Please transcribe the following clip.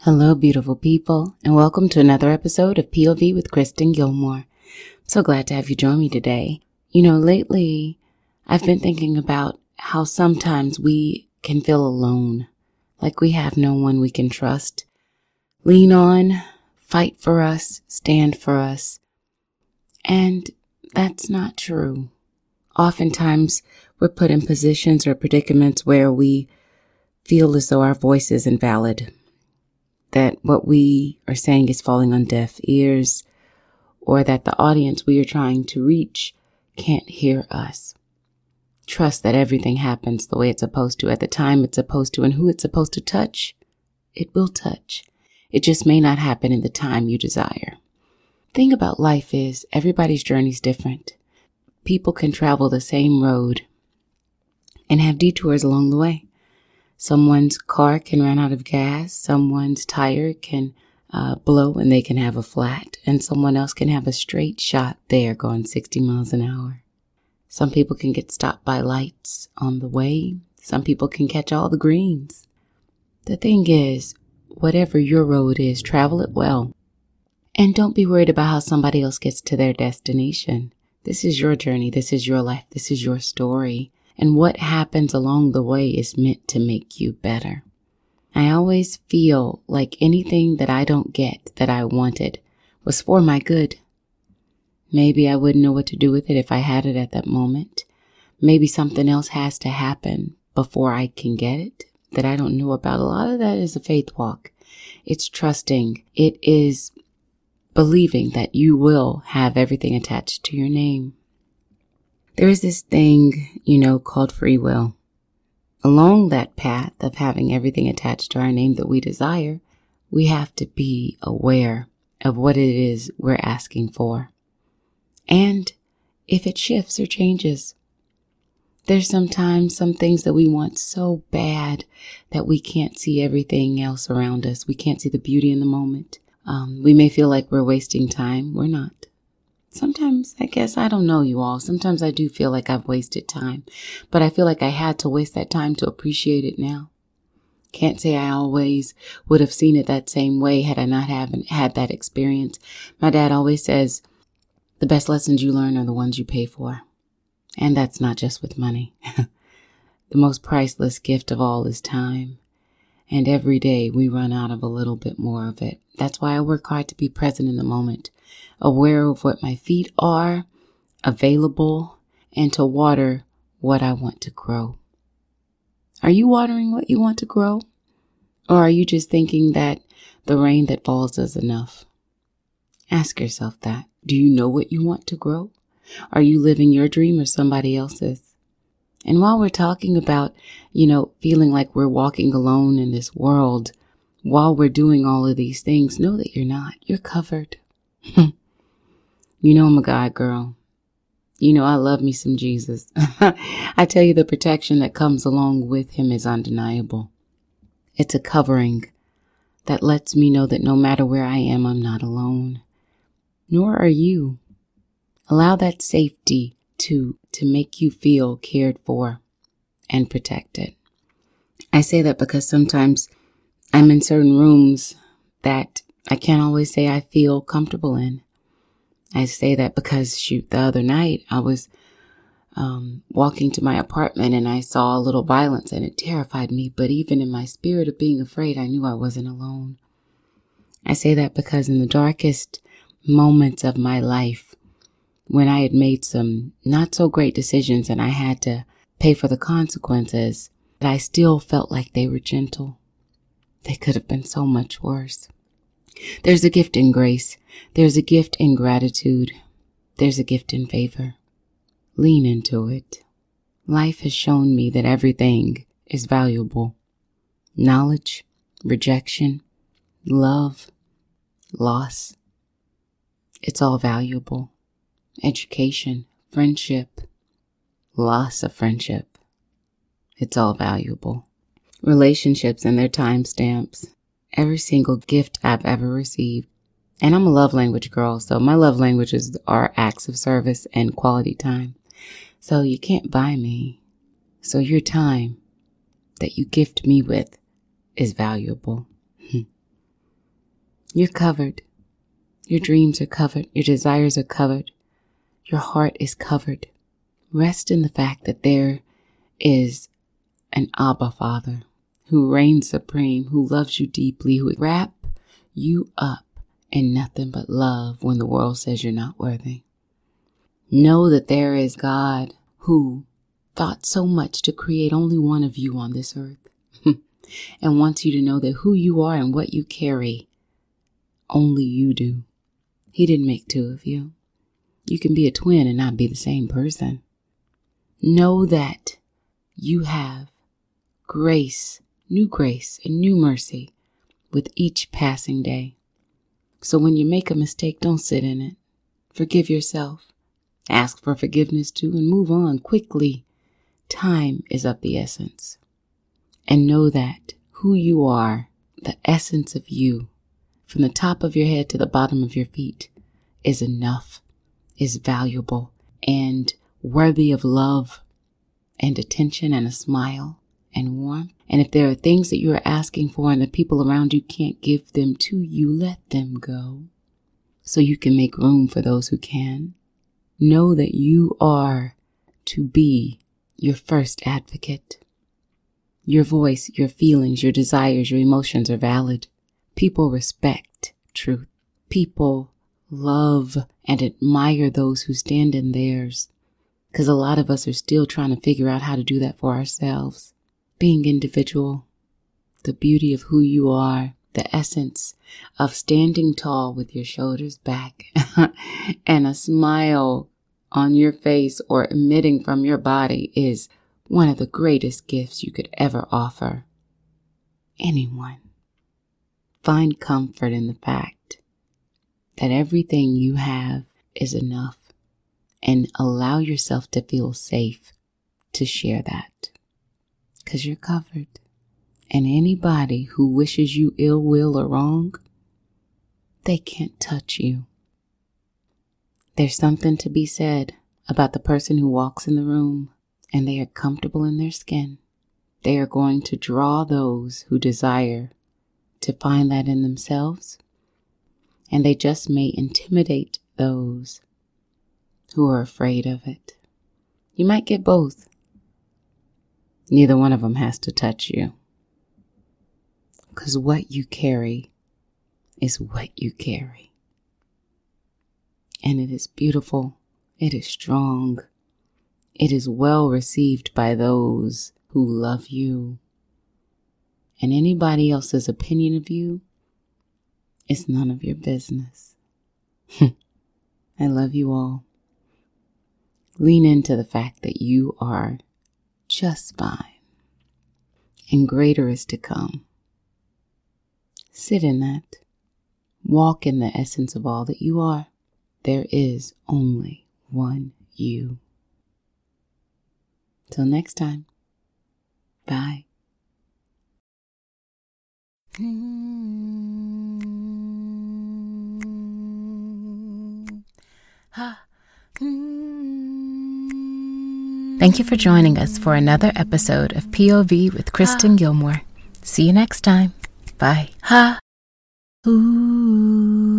Hello, beautiful people, and welcome to another episode of POV with Kristen Gilmore. So glad to have you join me today. You know, lately I've been thinking about how sometimes we can feel alone, like we have no one we can trust, lean on, fight for us, stand for us. And that's not true. Oftentimes we're put in positions or predicaments where we feel as though our voice is invalid, that what we are saying is falling on deaf ears, or that the audience we are trying to reach can't hear us. Trust that everything happens the way it's supposed to at the time it's supposed to and who it's supposed to touch. It will touch. It just may not happen in the time you desire. Thing about life is everybody's journey is different. People can travel the same road and have detours along the way. Someone's car can run out of gas. Someone's tire can uh, blow and they can have a flat. And someone else can have a straight shot there going 60 miles an hour. Some people can get stopped by lights on the way. Some people can catch all the greens. The thing is, whatever your road is, travel it well. And don't be worried about how somebody else gets to their destination. This is your journey. This is your life. This is your story and what happens along the way is meant to make you better. I always feel like anything that I don't get that I wanted was for my good. Maybe I wouldn't know what to do with it if I had it at that moment. Maybe something else has to happen before I can get it that I don't know about. A lot of that is a faith walk. It's trusting. It is believing that you will have everything attached to your name. There is this thing, you know, called free will. Along that path of having everything attached to our name that we desire, we have to be aware of what it is we're asking for. And if it shifts or changes, there's sometimes some things that we want so bad that we can't see everything else around us. We can't see the beauty in the moment. Um, we may feel like we're wasting time. We're not. Sometimes, I guess, I don't know you all. Sometimes I do feel like I've wasted time, but I feel like I had to waste that time to appreciate it now. Can't say I always would have seen it that same way had I not haven't had that experience. My dad always says, the best lessons you learn are the ones you pay for. And that's not just with money. the most priceless gift of all is time. And every day we run out of a little bit more of it. That's why I work hard to be present in the moment aware of what my feet are, available, and to water what I want to grow. Are you watering what you want to grow? Or are you just thinking that the rain that falls is enough? Ask yourself that. Do you know what you want to grow? Are you living your dream or somebody else's? And while we're talking about, you know, feeling like we're walking alone in this world, while we're doing all of these things, know that you're not. You're covered. You know I'm a God girl. You know I love me some Jesus. I tell you the protection that comes along with him is undeniable. It's a covering that lets me know that no matter where I am, I'm not alone. Nor are you. Allow that safety to, to make you feel cared for and protected. I say that because sometimes I'm in certain rooms that I can't always say I feel comfortable in. I say that because shoot, the other night I was um, walking to my apartment and I saw a little violence and it terrified me. But even in my spirit of being afraid, I knew I wasn't alone. I say that because in the darkest moments of my life, when I had made some not so great decisions and I had to pay for the consequences, I still felt like they were gentle. They could have been so much worse. There's a gift in grace. There's a gift in gratitude. There's a gift in favor. Lean into it. Life has shown me that everything is valuable. knowledge, rejection, love, loss. It's all valuable. Education, friendship, loss of friendship. It's all valuable. Relationships and their timestamps. Every single gift I've ever received. And I'm a love language girl, so my love languages are acts of service and quality time. So you can't buy me. So your time that you gift me with is valuable. Hmm. You're covered. Your dreams are covered. Your desires are covered. Your heart is covered. Rest in the fact that there is an Abba Father who reigns supreme, who loves you deeply, who wrap you up in nothing but love when the world says you're not worthy. Know that there is God who thought so much to create only one of you on this earth and wants you to know that who you are and what you carry, only you do. He didn't make two of you. You can be a twin and not be the same person. Know that you have grace, new grace, and new mercy with each passing day. So when you make a mistake, don't sit in it. Forgive yourself. Ask for forgiveness too and move on quickly Time is of the essence. And know that who you are, the essence of you, from the top of your head to the bottom of your feet, is enough, is valuable, and worthy of love and attention and a smile and warmth. And if there are things that you are asking for and the people around you can't give them to you, let them go so you can make room for those who can. Know that you are to be your first advocate. Your voice, your feelings, your desires, your emotions are valid. People respect truth. People love and admire those who stand in theirs. Because a lot of us are still trying to figure out how to do that for ourselves. Being individual, the beauty of who you are, the essence of standing tall with your shoulders back and a smile on your face or emitting from your body is one of the greatest gifts you could ever offer anyone. Find comfort in the fact that everything you have is enough and allow yourself to feel safe to share that because you're covered. And anybody who wishes you ill will or wrong, they can't touch you. There's something to be said about the person who walks in the room and they are comfortable in their skin. They are going to draw those who desire to find that in themselves, and they just may intimidate those who are afraid of it. You might get both. Neither one of them has to touch you. Because what you carry is what you carry and it is beautiful, it is strong, it is well received by those who love you. And anybody else's opinion of you is none of your business. I love you all. Lean into the fact that you are just fine and greater is to come. Sit in that. Walk in the essence of all that you are. There is only one you. Till next time, bye. Mm-hmm. Thank you for joining us for another episode of POV with Kristen ah. Gilmore. See you next time. Bye. Ha. Ooh.